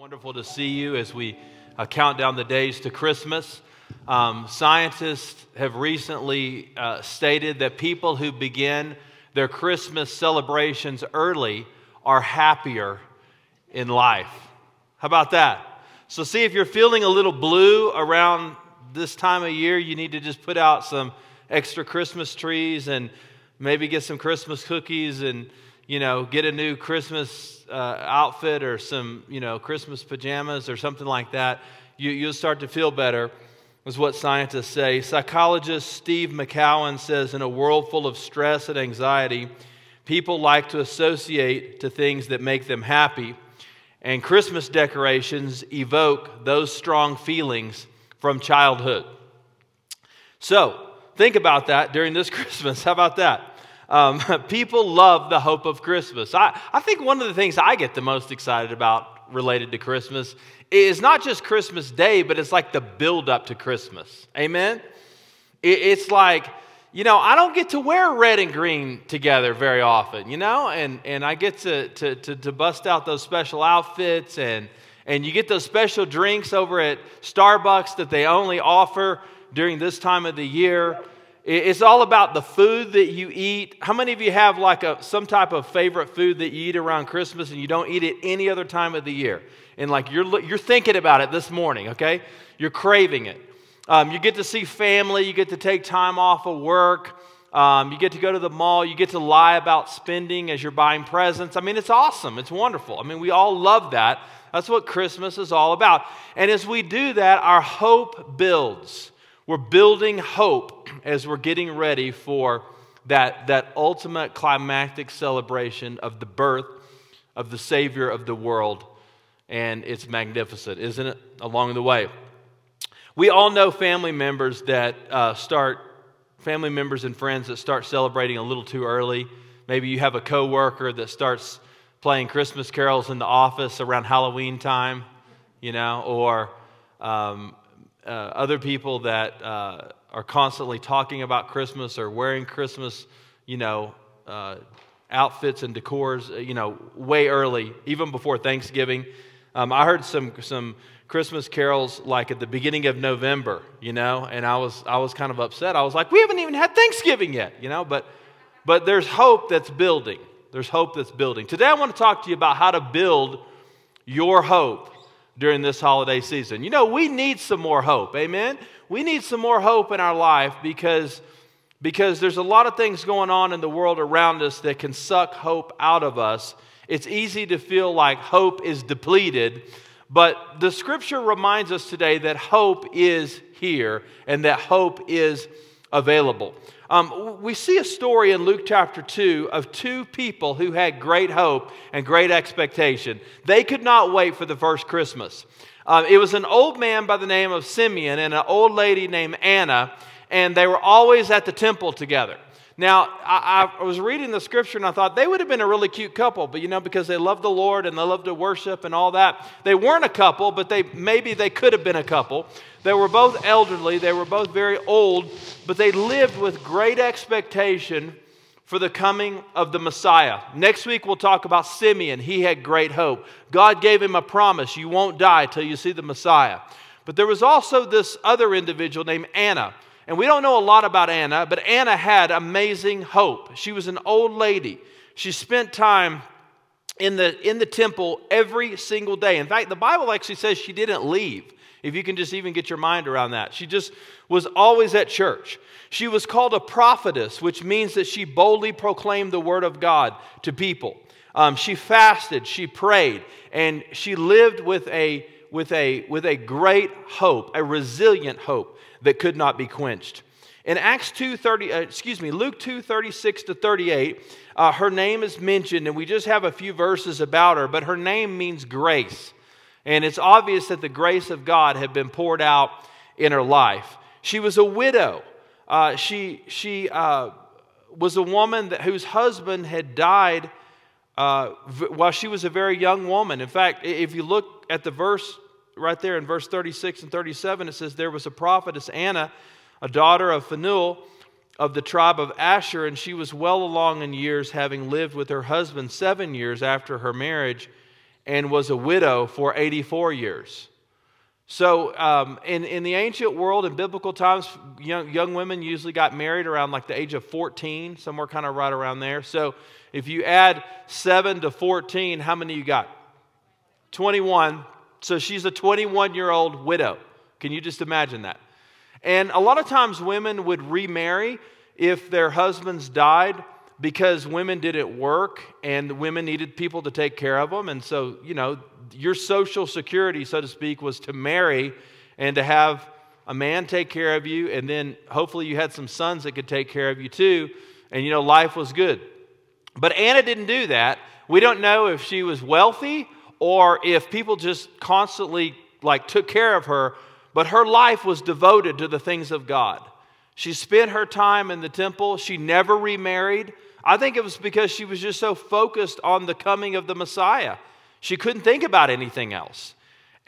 Wonderful to see you as we uh, count down the days to Christmas. Um, scientists have recently uh, stated that people who begin their Christmas celebrations early are happier in life. How about that? So, see if you're feeling a little blue around this time of year, you need to just put out some extra Christmas trees and maybe get some Christmas cookies and you know, get a new Christmas uh, outfit or some, you know, Christmas pajamas or something like that, you, you'll start to feel better, is what scientists say. Psychologist Steve McKeown says in a world full of stress and anxiety, people like to associate to things that make them happy, and Christmas decorations evoke those strong feelings from childhood. So, think about that during this Christmas. How about that? Um, people love the hope of Christmas. I, I think one of the things I get the most excited about related to Christmas is not just Christmas Day, but it's like the build up to Christmas. Amen? It, it's like, you know, I don't get to wear red and green together very often, you know, and, and I get to, to, to, to bust out those special outfits and, and you get those special drinks over at Starbucks that they only offer during this time of the year. It's all about the food that you eat. How many of you have like a, some type of favorite food that you eat around Christmas and you don't eat it any other time of the year? And like you're, you're thinking about it this morning, okay? You're craving it. Um, you get to see family, you get to take time off of work, um, you get to go to the mall, you get to lie about spending as you're buying presents. I mean, it's awesome, it's wonderful. I mean, we all love that. That's what Christmas is all about. And as we do that, our hope builds. We're building hope as we're getting ready for that, that ultimate climactic celebration of the birth of the Savior of the world. And it's magnificent, isn't it? Along the way. We all know family members that uh, start, family members and friends that start celebrating a little too early. Maybe you have a coworker that starts playing Christmas carols in the office around Halloween time, you know, or um, uh, other people that uh, are constantly talking about Christmas or wearing Christmas, you know, uh, outfits and decors, uh, you know, way early, even before Thanksgiving. Um, I heard some some Christmas carols like at the beginning of November, you know, and I was I was kind of upset. I was like, we haven't even had Thanksgiving yet, you know, but but there's hope that's building. There's hope that's building. Today I want to talk to you about how to build your hope during this holiday season. You know, we need some more hope. Amen. We need some more hope in our life because because there's a lot of things going on in the world around us that can suck hope out of us. It's easy to feel like hope is depleted, but the scripture reminds us today that hope is here and that hope is available. Um, we see a story in Luke chapter 2 of two people who had great hope and great expectation. They could not wait for the first Christmas. Um, it was an old man by the name of Simeon and an old lady named Anna, and they were always at the temple together. Now, I, I, was reading the scripture and I thought they would have been a really cute couple, but you know, because they love the Lord and they love to worship and all that, they weren't a couple, but they maybe they could have been a couple. They were both elderly, they were both very old, but they lived with great expectation for the coming of the Messiah. Next week, we'll talk about Simeon. He had great hope. God gave him a promise you won't die till you see the Messiah. But there was also this other individual named Anna. And we don't know a lot about Anna, but Anna had amazing hope. She was an old lady. She spent time in the, in the temple every single day. In fact, the Bible actually says she didn't leave if you can just even get your mind around that. She just was always at church. She was called a prophetess, which means that she boldly proclaimed the word of God to people. Um, she fasted, she prayed, and she lived with a, with, a, with a great hope, a resilient hope that could not be quenched. In Acts 2, 30, uh, excuse me, Luke 2, 36 to 38, uh, her name is mentioned, and we just have a few verses about her, but her name means grace. And it's obvious that the grace of God had been poured out in her life. She was a widow. Uh, she she uh, was a woman that, whose husband had died uh, while she was a very young woman. In fact, if you look at the verse right there in verse 36 and 37, it says, There was a prophetess, Anna, a daughter of Phanuel of the tribe of Asher, and she was well along in years, having lived with her husband seven years after her marriage and was a widow for 84 years. So, um, in, in the ancient world, in biblical times, young, young women usually got married around like the age of 14, somewhere kind of right around there. So, if you add 7 to 14, how many you got? 21. So, she's a 21 year old widow. Can you just imagine that? And a lot of times, women would remarry if their husbands died because women didn't work and women needed people to take care of them. And so, you know, your social security, so to speak, was to marry and to have a man take care of you. And then hopefully you had some sons that could take care of you too. And, you know, life was good. But Anna didn't do that. We don't know if she was wealthy or if people just constantly like took care of her, but her life was devoted to the things of God. She spent her time in the temple. She never remarried. I think it was because she was just so focused on the coming of the Messiah. She couldn't think about anything else.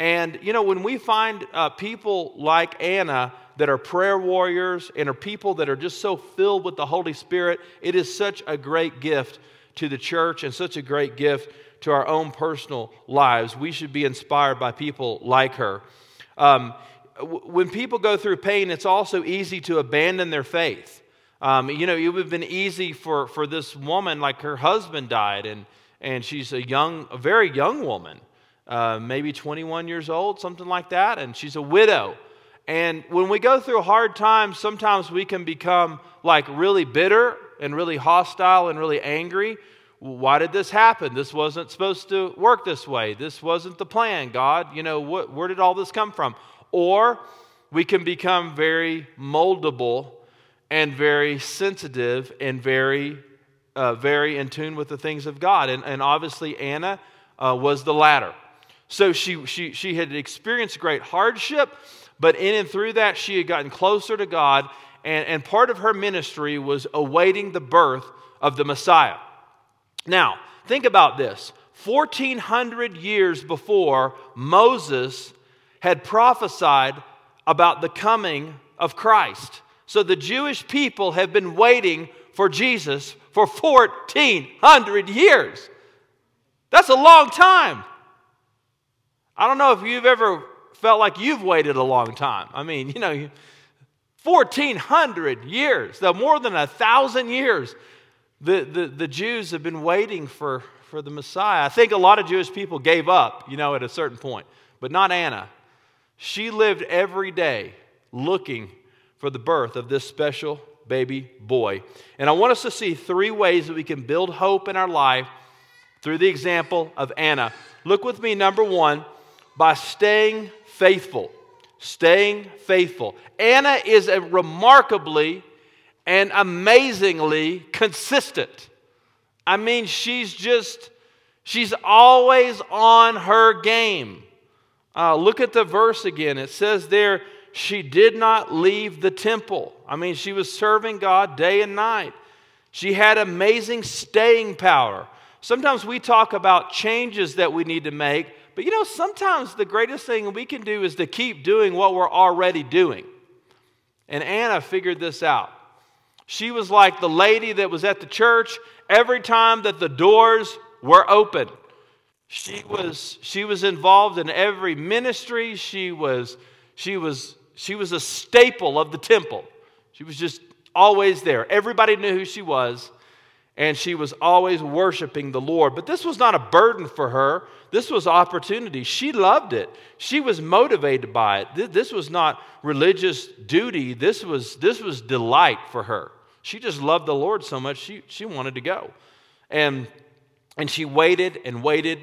And, you know, when we find uh, people like Anna that are prayer warriors and are people that are just so filled with the Holy Spirit, it is such a great gift to the church and such a great gift to our own personal lives. We should be inspired by people like her. Um, when people go through pain, it's also easy to abandon their faith. Um, you know, it would have been easy for, for this woman, like her husband died, and, and she's a young, a very young woman, uh, maybe 21 years old, something like that, and she's a widow. And when we go through hard times, sometimes we can become like really bitter and really hostile and really angry. Why did this happen? This wasn't supposed to work this way. This wasn't the plan, God. You know, where did all this come from? Or we can become very moldable and very sensitive and very, uh, very in tune with the things of God. And, and obviously, Anna uh, was the latter. So she, she, she had experienced great hardship, but in and through that, she had gotten closer to God. And, and part of her ministry was awaiting the birth of the Messiah. Now, think about this 1400 years before Moses had prophesied about the coming of Christ. So the Jewish people have been waiting for Jesus for 1,400 years. That's a long time. I don't know if you've ever felt like you've waited a long time. I mean, you know, 1,400 years, though more than a thousand years, the, the, the Jews have been waiting for, for the Messiah. I think a lot of Jewish people gave up, you know, at a certain point, but not Anna. She lived every day looking for the birth of this special baby boy. And I want us to see three ways that we can build hope in our life through the example of Anna. Look with me, number one, by staying faithful. Staying faithful. Anna is a remarkably and amazingly consistent. I mean, she's just, she's always on her game. Uh, look at the verse again. It says there, she did not leave the temple. I mean, she was serving God day and night. She had amazing staying power. Sometimes we talk about changes that we need to make, but you know, sometimes the greatest thing we can do is to keep doing what we're already doing. And Anna figured this out. She was like the lady that was at the church every time that the doors were open. She was, she was involved in every ministry. She was, she was she was a staple of the temple. She was just always there. Everybody knew who she was, and she was always worshiping the Lord. But this was not a burden for her. This was opportunity. She loved it. She was motivated by it. This was not religious duty. This was, this was delight for her. She just loved the Lord so much, she, she wanted to go. And, and she waited and waited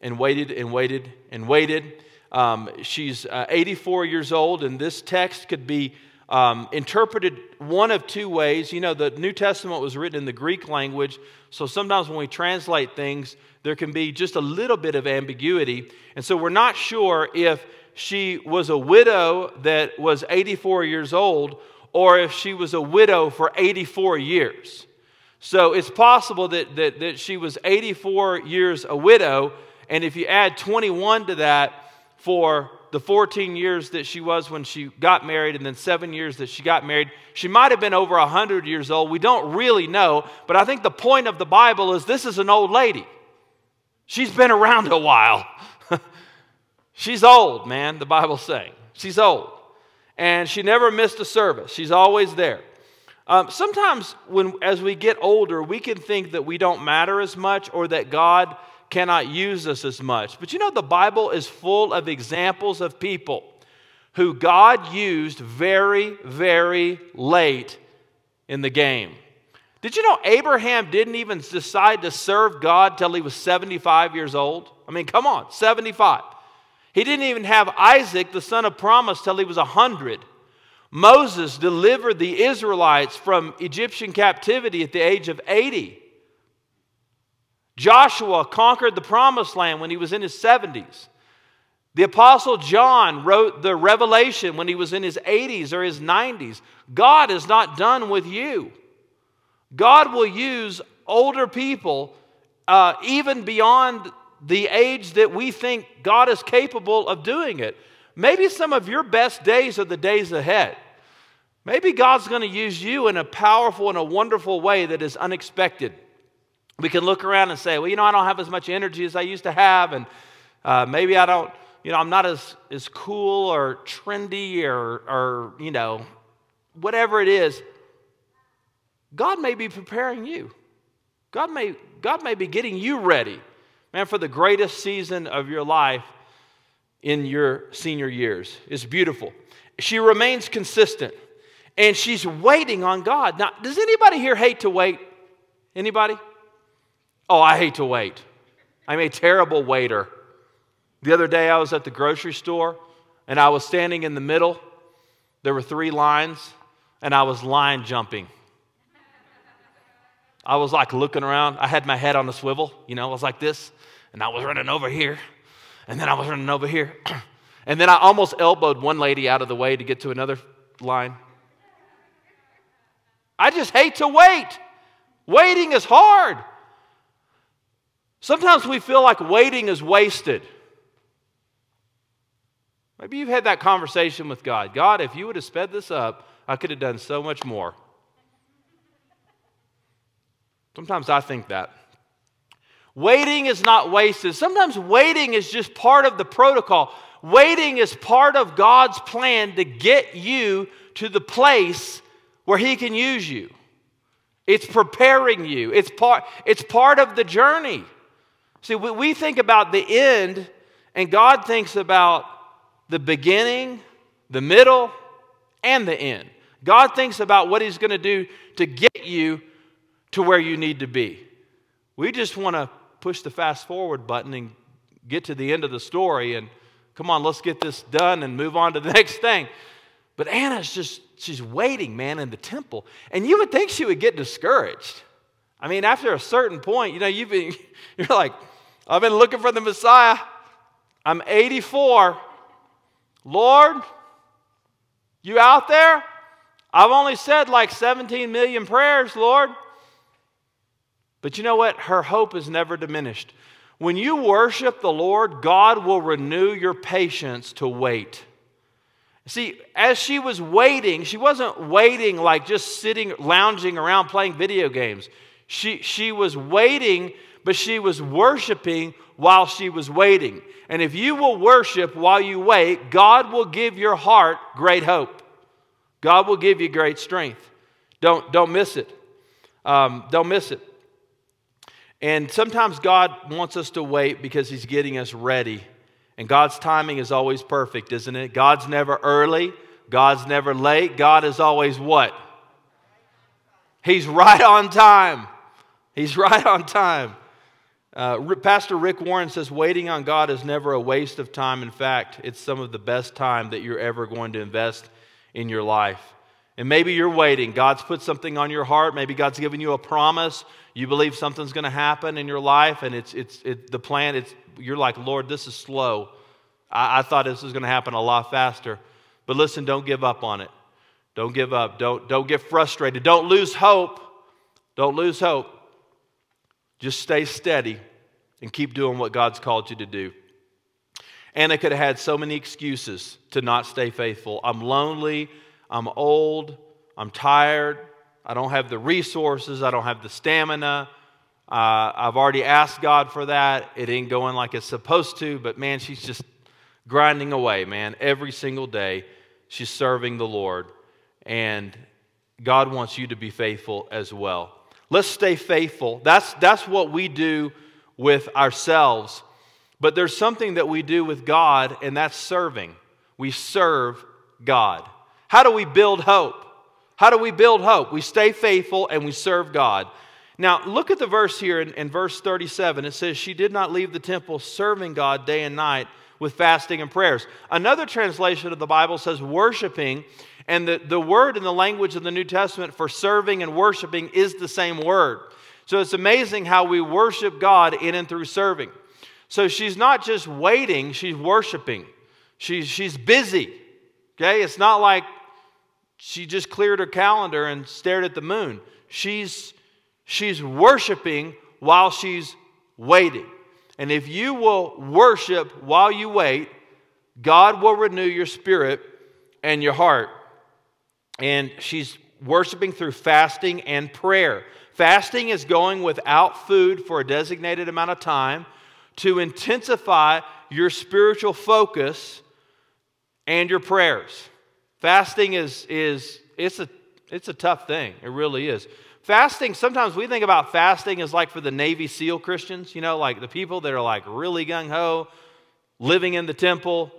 and waited and waited and waited. Um, she's uh, 84 years old, and this text could be um, interpreted one of two ways. You know, the New Testament was written in the Greek language, so sometimes when we translate things, there can be just a little bit of ambiguity. And so we're not sure if she was a widow that was 84 years old or if she was a widow for 84 years. So it's possible that, that, that she was 84 years a widow, and if you add 21 to that, for the 14 years that she was when she got married and then seven years that she got married. She might have been over 100 years old. We don't really know, but I think the point of the Bible is this is an old lady. She's been around a while. She's old, man, the Bible's saying. She's old. And she never missed a service. She's always there. Um, sometimes, when as we get older, we can think that we don't matter as much or that God cannot use us as much. But you know, the Bible is full of examples of people who God used very, very late in the game. Did you know Abraham didn't even decide to serve God till he was 75 years old? I mean, come on, 75. He didn't even have Isaac, the son of promise, till he was 100. Moses delivered the Israelites from Egyptian captivity at the age of 80. Joshua conquered the promised land when he was in his 70s. The Apostle John wrote the Revelation when he was in his 80s or his 90s. God is not done with you. God will use older people uh, even beyond the age that we think God is capable of doing it. Maybe some of your best days are the days ahead. Maybe God's going to use you in a powerful and a wonderful way that is unexpected. We can look around and say, well, you know, I don't have as much energy as I used to have, and uh, maybe I don't, you know, I'm not as, as cool or trendy or, or, you know, whatever it is. God may be preparing you. God may, God may be getting you ready man, for the greatest season of your life in your senior years. It's beautiful. She remains consistent and she's waiting on God. Now, does anybody here hate to wait? Anybody? Oh, I hate to wait. I'm a terrible waiter. The other day I was at the grocery store and I was standing in the middle. There were three lines and I was line jumping. I was like looking around. I had my head on a swivel, you know, I was like this and I was running over here, and then I was running over here, and then I almost elbowed one lady out of the way to get to another line. I just hate to wait. Waiting is hard. Sometimes we feel like waiting is wasted. Maybe you've had that conversation with God. God, if you would have sped this up, I could have done so much more. Sometimes I think that. Waiting is not wasted. Sometimes waiting is just part of the protocol. Waiting is part of God's plan to get you to the place where He can use you. It's preparing you, it's part, it's part of the journey. See, we, think about the end, and God thinks about the beginning, the middle, and the end. God thinks about what He's going to do to get you to where you need to be. We just want to push the fast forward button and get to the end of the story and come on, let's get this done and move on to the next thing. But Anna's just, she's waiting, man, in the temple. And you would think she would get discouraged. I mean, after a certain point, you know, you've been, you're like, I've been looking for the Messiah. I'm 84. Lord, you out there? I've only said like 17 million prayers, Lord. But you know what? Her hope is never diminished. When you worship the Lord, God will renew your patience to wait. See, as she was waiting, she wasn't waiting like just sitting, lounging around playing video games. She, she was waiting, but she was worshiping while she was waiting. And if you will worship while you wait, God will give your heart great hope. God will give you great strength. Don't, don't miss it. Um, don't miss it. And sometimes God wants us to wait because He's getting us ready. And God's timing is always perfect, isn't it? God's never early, God's never late. God is always what? He's right on time. He's right on time. Uh, Pastor Rick Warren says, waiting on God is never a waste of time. In fact, it's some of the best time that you're ever going to invest in your life. And maybe you're waiting. God's put something on your heart. Maybe God's given you a promise. You believe something's going to happen in your life, and it's, it's it, the plan. It's, you're like, Lord, this is slow. I, I thought this was going to happen a lot faster. But listen, don't give up on it. Don't give up. Don't, don't get frustrated. Don't lose hope. Don't lose hope. Just stay steady and keep doing what God's called you to do. Anna could have had so many excuses to not stay faithful. I'm lonely. I'm old, I'm tired, I don't have the resources, I don't have the stamina, Uh, I've already asked God for that. It ain't going like it's supposed to, but man, she's just grinding away, man. Every single day, she's serving the Lord. And God wants you to be faithful as well. Let's stay faithful. That's, that's what we do with ourselves. But there's something that we do with God, and that's serving. We serve God. How do we build hope? How do we build hope? We stay faithful and we serve God. Now, look at the verse here in, in, verse 37. It says, She did not leave the temple serving God day and night with fasting and prayers. Another translation of the Bible says worshiping, and the, the word in the language of the New Testament for serving and worshiping is the same word. So it's amazing how we worship God in and through serving. So she's not just waiting, she's worshiping. She's, she's busy. Okay? It's not like she just cleared her calendar and stared at the moon. She's, she's worshiping while she's waiting. And if you will worship while you wait, God will renew your spirit and your heart. And she's worshiping through fasting and prayer. Fasting is going without food for a designated amount of time to intensify your spiritual focus and your prayers. Fasting is, is it's, a, it's a tough thing. It really is. Fasting, sometimes we think about fasting as like for the Navy SEAL Christians, you know, like the people that are like really gung ho, living in the temple,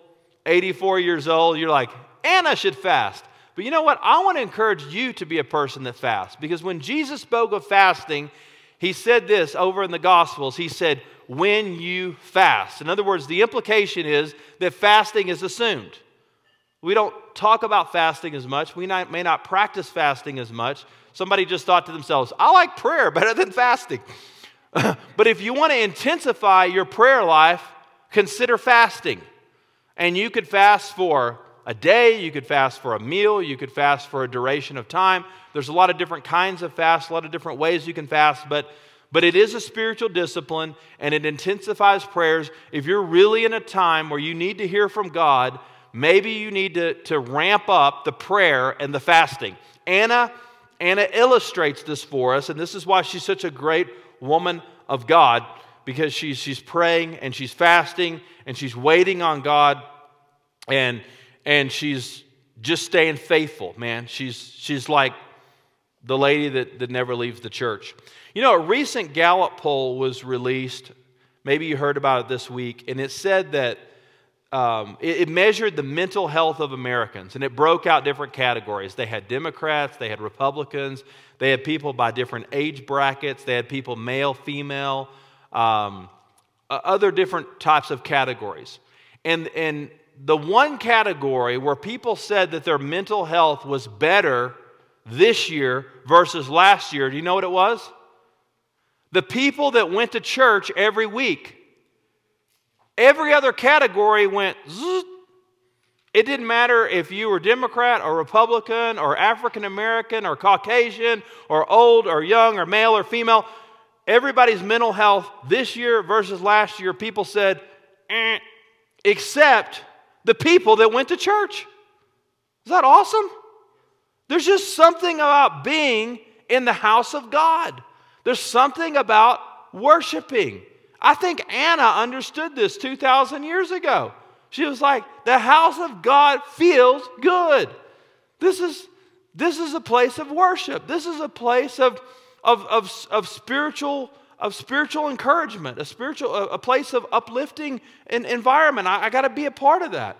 84 years old. You're like, Anna should fast. But you know what? I want to encourage you to be a person that fasts because when Jesus spoke of fasting, he said this over in the Gospels. He said, when you fast. In other words, the implication is that fasting is assumed. We don't talk about fasting as much. We not, may not practice fasting as much. Somebody just thought to themselves, I like prayer better than fasting. but if you want to intensify your prayer life, consider fasting. And you could fast for a day, you could fast for a meal, you could fast for a duration of time. There's a lot of different kinds of fasts, a lot of different ways you can fast, but but it is a spiritual discipline and it intensifies prayers. If you're really in a time where you need to hear from God, maybe you need to, to ramp up the prayer and the fasting. Anna, Anna illustrates this for us, and this is why she's such a great woman of God, because she's, she's praying and she's fasting and she's waiting on God and, and she's just staying faithful, man. She's, she's like the lady that, that never leaves the church. You know, a recent Gallup poll was released. Maybe you heard about it this week, and it said that um, it, it, measured the mental health of Americans and it broke out different categories. They had Democrats, they had Republicans, they had people by different age brackets, they had people male, female, um, other different types of categories. And, and the one category where people said that their mental health was better this year versus last year, do you know what it was? The people that went to church every week. Every other category went zzz. It didn't matter if you were Democrat or Republican or African American or Caucasian or old or young or male or female. Everybody's mental health this year versus last year, people said, eh, except the people that went to church. Is that awesome? There's just something about being in the house of God. There's something about worshiping. I think Anna understood this 2,000 years ago. She was like, the house of God feels good. This is, this is a place of worship. This is a place of, of, of, of spiritual of spiritual encouragement, a spiritual a, a place of uplifting environment. I, I got to be a part of that.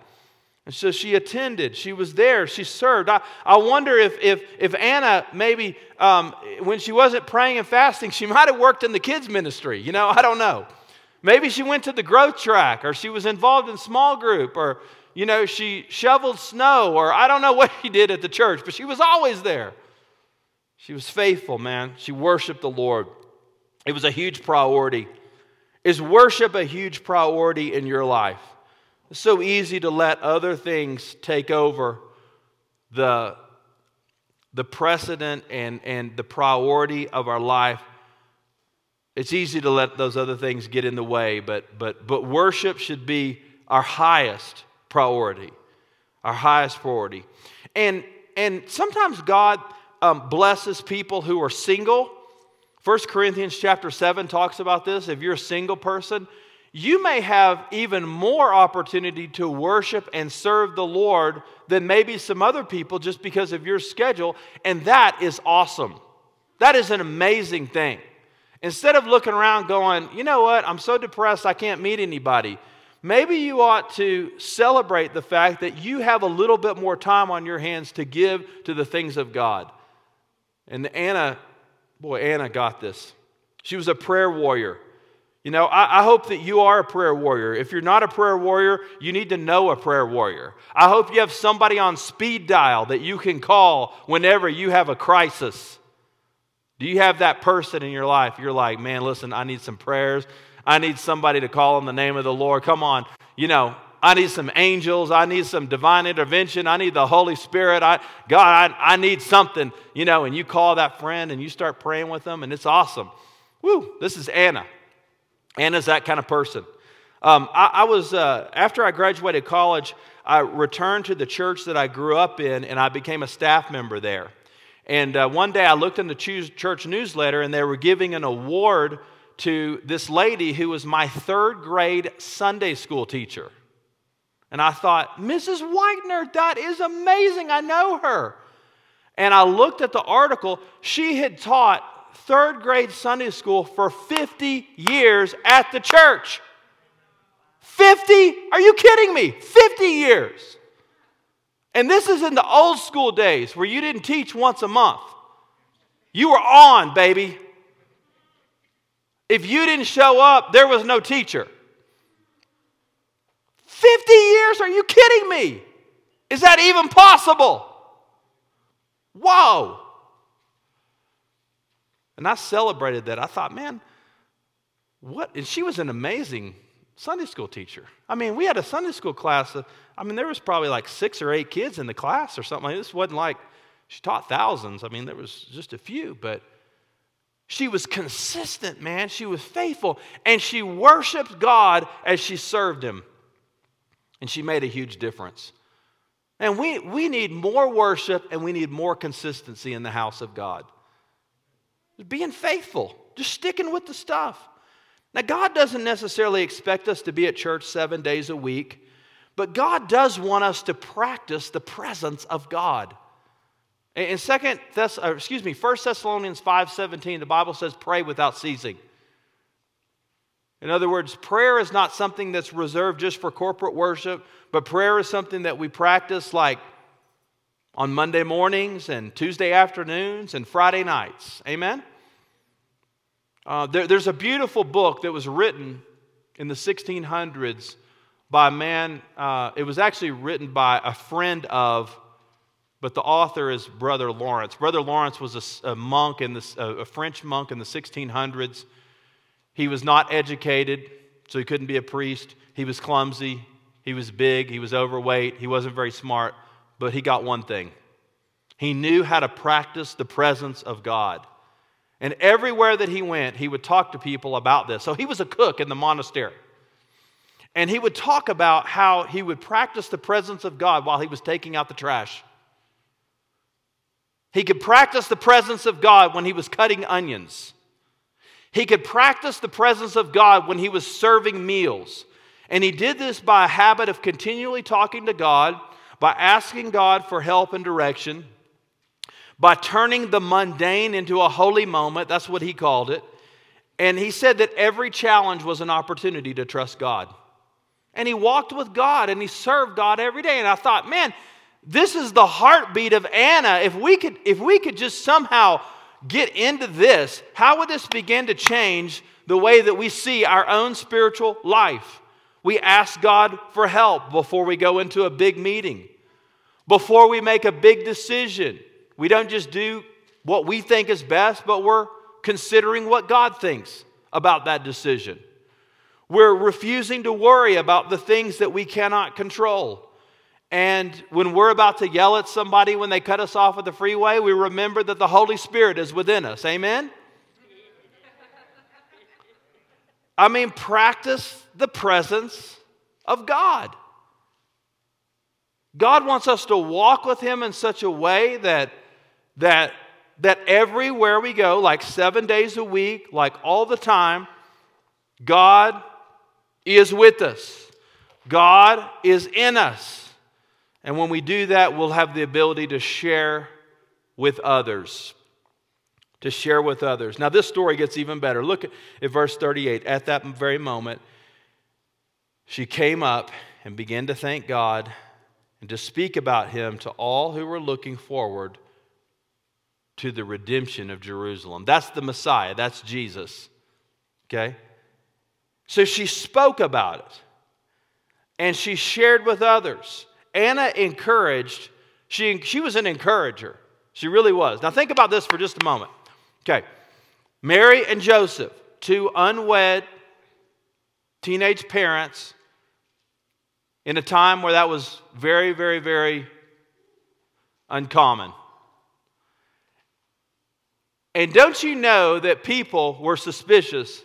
And so she attended, she was there, she served. I, I wonder if, if, if Anna, maybe um, when she wasn't praying and fasting, she might have worked in the kids' ministry. You know, I don't know. Maybe she went to the growth track, or she was involved in small group, or, you know, she shoveled snow, or I don't know what she did at the church, but she was always there. She was faithful, man. She worshiped the Lord. It was a huge priority. Is worship a huge priority in your life? It's so easy to let other things take over the, the precedent and, and the priority of our life. It's easy to let those other things get in the way, but, but, but worship should be our highest priority. Our highest priority. And, and sometimes God um, blesses people who are single 1 Corinthians chapter 7 talks about this. If you're a single person, you may have even more opportunity to worship and serve the Lord than maybe some other people just because of your schedule. And that is awesome. That is an amazing thing. Instead of looking around going, you know what, I'm so depressed I can't meet anybody, maybe you ought to celebrate the fact that you have a little bit more time on your hands to give to the things of God. And Anna, boy, Anna got this. She was a prayer warrior. You know, I, I, hope that you are a prayer warrior. If you're not a prayer warrior, you need to know a prayer warrior. I hope you have somebody on speed dial that you can call whenever you have a crisis. Do you have that person in your life? You're like, man, listen, I need some prayers. I need somebody to call in the name of the Lord. Come on. You know, I need some angels. I need some divine intervention. I need the Holy Spirit. I, God, I, I need something, you know, and you call that friend and you start praying with them, and it's awesome. Woo, this is Anna. Anna's that kind of person. Um, I, I, was, uh, after I graduated college, I returned to the church that I grew up in and I became a staff member there. And uh, one day I looked in the church newsletter and they were giving an award to this lady who was my third grade Sunday school teacher. And I thought, Mrs. Whitener, that is amazing. I know her. And I looked at the article. She had taught third grade Sunday school for 50 years at the church. 50? Are you kidding me? 50 years. And this is in the old school days where you didn't teach once a month. You were on, baby. If you didn't show up, there was no teacher. 50 years? Are you kidding me? Is that even possible? Whoa. And I celebrated that. I thought, man, what? And she was an amazing Sunday school teacher. I mean, we had a Sunday school class. Of, I mean, there was probably like six or eight kids in the class or something. This wasn't like she taught thousands. I mean, there was just a few, but she was consistent, man. She was faithful, and she worshiped God as she served Him. And she made a huge difference. And we, we need more worship and we need more consistency in the house of God being faithful, just sticking with the stuff. Now, God doesn't necessarily expect us to be at church seven days a week, but God does want us to practice the presence of God. In second, Thess- uh, excuse me, 1 Thessalonians 5:17, the Bible says, "Pray without ceasing." In other words, prayer is not something that's reserved just for corporate worship, but prayer is something that we practice like on Monday mornings and Tuesday afternoons and Friday nights. Amen? Uh, there, there's a beautiful book that was written in the 1600s by a man, uh, it was actually written by a friend of, but the author is Brother Lawrence. Brother Lawrence was a, a monk, in the, a French monk in the 1600s. He was not educated, so he couldn't be a priest. He was clumsy, he was big, he was overweight, he wasn't very smart, but he got one thing. He knew how to practice the presence of God. And everywhere that he went, he would talk to people about this. So he was a cook in the monastery. And he would talk about how he would practice the presence of God while he was taking out the trash. He could practice the presence of God when he was cutting onions. He could practice the presence of God when he was serving meals. And he did this by a habit of continually talking to God, by asking God for help and direction, by turning the mundane into a holy moment. That's what he called it. And he said that every challenge was an opportunity to trust God. And he walked with God and he served God every day. And I thought, man, this is the heartbeat of Anna. If we could, if we could just somehow get into this, how would this begin to change the way that we see our own spiritual life? We ask God for help before we go into a big meeting, before we make a big decision. We don't just do what we think is best, but we're considering what God thinks about that decision. We're refusing to worry about the things that we cannot control. And when we're about to yell at somebody when they cut us off at the freeway, we remember that the Holy Spirit is within us. Amen? I mean, practice the presence of God. God wants us to walk with Him in such a way that that that everywhere we go, like seven days a week, like all the time, God is with us. God is in us. And when we do that, we'll have the ability to share with others. To share with others. Now, this story gets even better. Look at, verse 38. At that very moment, she came up and began to thank God and to speak about him to all who were looking forward to the redemption of Jerusalem. That's the Messiah, that's Jesus. Okay? So she spoke about it and she shared with others. Anna encouraged, she, she was an encourager. She really was. Now, think about this for just a moment. Okay. Mary and Joseph, two unwed teenage parents, in a time where that was very, very, very uncommon. And don't you know that people were suspicious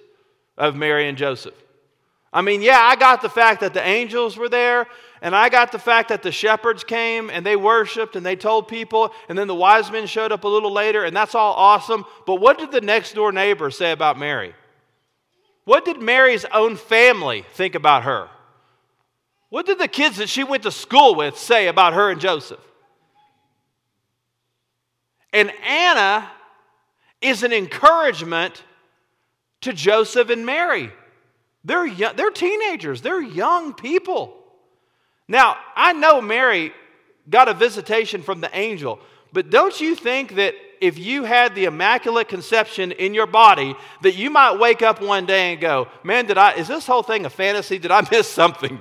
of Mary and Joseph? I mean, yeah, I got the fact that the angels were there, and I got the fact that the shepherds came and they worshiped and they told people, and then the wise men showed up a little later, and that's all awesome. But what did the next door neighbor say about Mary? What did Mary's own family think about her? What did the kids that she went to school with say about her and Joseph? And Anna is an encouragement to Joseph and Mary. They're, young, they're teenagers, they're young people. Now, I know Mary got a visitation from the angel, but don't you think that if you had the immaculate conception in your body, that you might wake up one day and go, Man, did I, is this whole thing a fantasy? Did I miss something?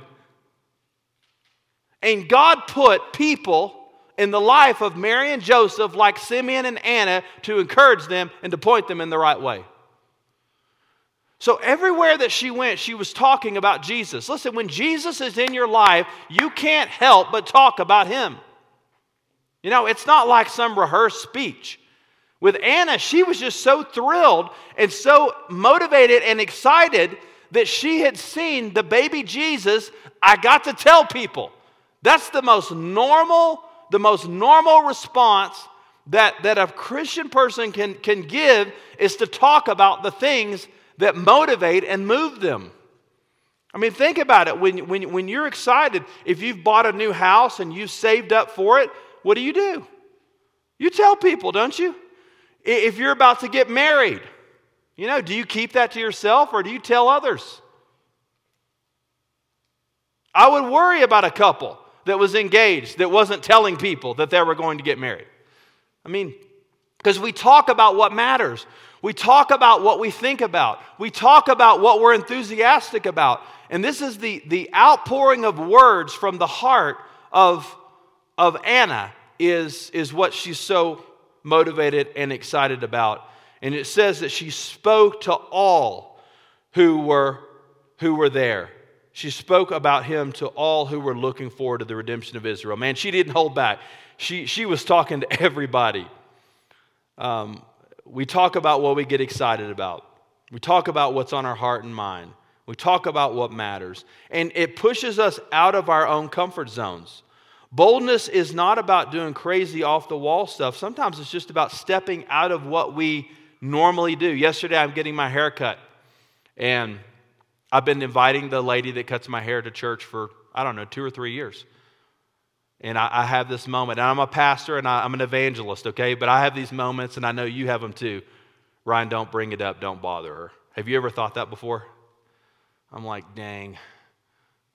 And God put people in the life of Mary and Joseph, like Simeon and Anna, to encourage them and to point them in the right way. So, everywhere that she went, she was talking about Jesus. Listen, when Jesus is in your life, you can't help but talk about him. You know, it's not like some rehearsed speech. With Anna, she was just so thrilled and so motivated and excited that she had seen the baby Jesus. I got to tell people. That's the most normal, the most normal response that, that a Christian person can, can give is to talk about the things that motivate and move them. I mean, think about it. When, when, when you're excited, if you've bought a new house and you've saved up for it, what do you do? You tell people, don't you? If you're about to get married, you know, do you keep that to yourself or do you tell others? I would worry about a couple that was engaged that wasn't telling people that they were going to get married. I mean, because we talk about what matters. We talk about what we think about. We talk about what we're enthusiastic about. And this is the, the outpouring of words from the heart of, of Anna is, is what she's so motivated and excited about. And it says that she spoke to all who were, who were there. She spoke about him to all who were looking forward to the redemption of Israel. Man, she didn't hold back. She, she was talking to everybody. Um, we talk about what we get excited about. We talk about what's on our heart and mind. We talk about what matters. And it pushes us out of our own comfort zones. Boldness is not about doing crazy off the wall stuff. Sometimes it's just about stepping out of what we normally do. Yesterday, I'm getting my hair cut. And I've been inviting the lady that cuts my hair to church for, I don't know, two or three years. And I, I have this moment. And I'm a pastor and I, I'm an evangelist, okay? But I have these moments, and I know you have them too. Ryan, don't bring it up. Don't bother her. Have you ever thought that before? I'm like, dang.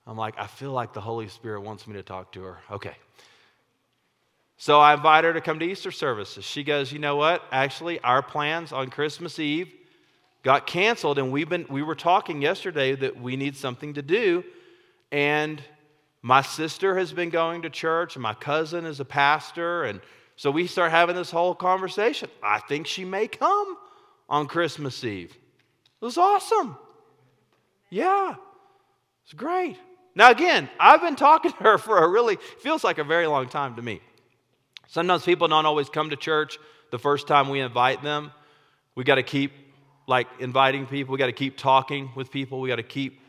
I'm like, I feel like the Holy Spirit wants me to talk to her. Okay. So I invite her to come to Easter services. She goes, You know what? Actually, our plans on Christmas Eve got canceled, and we've been, we were talking yesterday that we need something to do. And my sister has been going to church, and my cousin is a pastor. And so we start having this whole conversation. I think she may come on Christmas Eve. It was awesome. Yeah, it's great. Now, again, I've been talking to her for a really, feels like a very long time to me. Sometimes people don't always come to church the first time we invite them. We got to keep like inviting people. We got to keep talking with people. We got to keep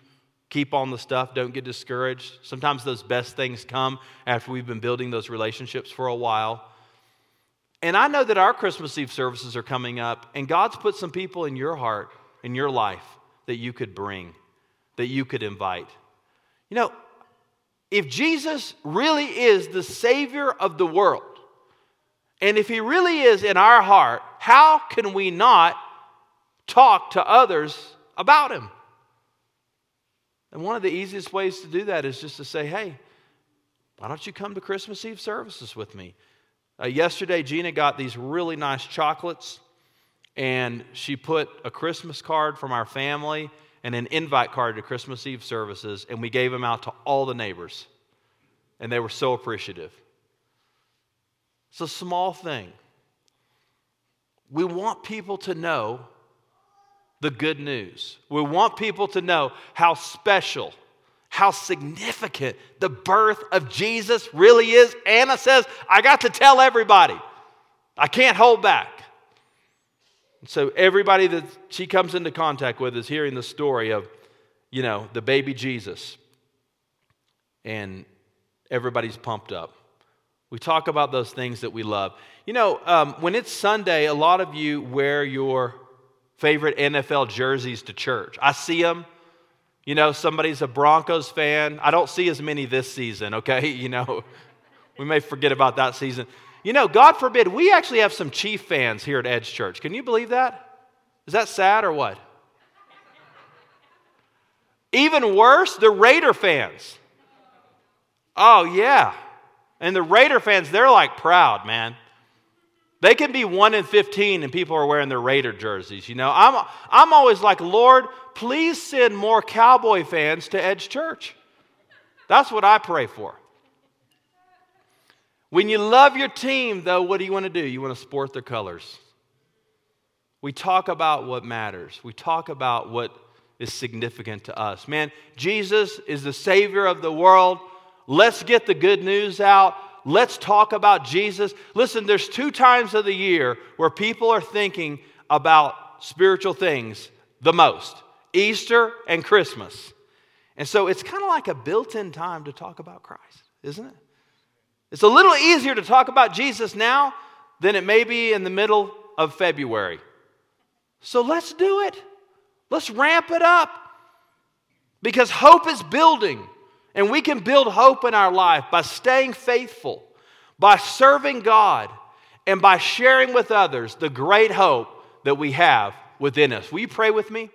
keep on the stuff. Don't get discouraged. Sometimes those best things come after we've been building those relationships for a while. And I know that our Christmas Eve services are coming up, and God's put some people in your heart, in your life, that you could bring, that you could invite. You know, if Jesus really is the Savior of the world, and if He really is in our heart, how can we not talk to others about Him? And one of the easiest ways to do that is just to say, hey, why don't you come to Christmas Eve services with me? Uh, yesterday, Gina got these really nice chocolates, and she put a Christmas card from our family and an invite card to Christmas Eve services, and we gave them out to all the neighbors. And they were so appreciative. It's a small thing. We want people to know the good news. We want people to know how special how significant the birth of Jesus really is. Anna says, I got to tell everybody. I can't hold back. So everybody that she comes into contact with is hearing the story of, you know, the baby Jesus. And everybody's pumped up. We talk about those things that we love. You know, um, when it's Sunday, a lot of you wear your favorite NFL jerseys to church. I see them. You know, somebody's a Broncos fan. I don't see as many this season, okay? You know, we may forget about that season. You know, God forbid, we actually have some Chief fans here at Edge Church. Can you believe that? Is that sad or what? Even worse, the Raider fans. Oh, yeah. And the Raider fans, they're like proud, man. They can be 1 in 15 and people are wearing their Raider jerseys. You know, I'm, I'm always like, Lord, please send more Cowboy fans to Edge Church. That's what I pray for. When you love your team, though, what do you want to do? You want to sport their colors. We talk about what matters, we talk about what is significant to us. Man, Jesus is the Savior of the world. Let's get the good news out. Let's talk about Jesus. Listen, there's two times of the year where people are thinking about spiritual things the most Easter and Christmas. And so it's kind of like a built in time to talk about Christ, isn't it? It's a little easier to talk about Jesus now than it may be in the middle of February. So let's do it. Let's ramp it up because hope is building. And we can build hope in our life by staying faithful, by serving God, and by sharing with others the great hope that we have within us. Will you pray with me?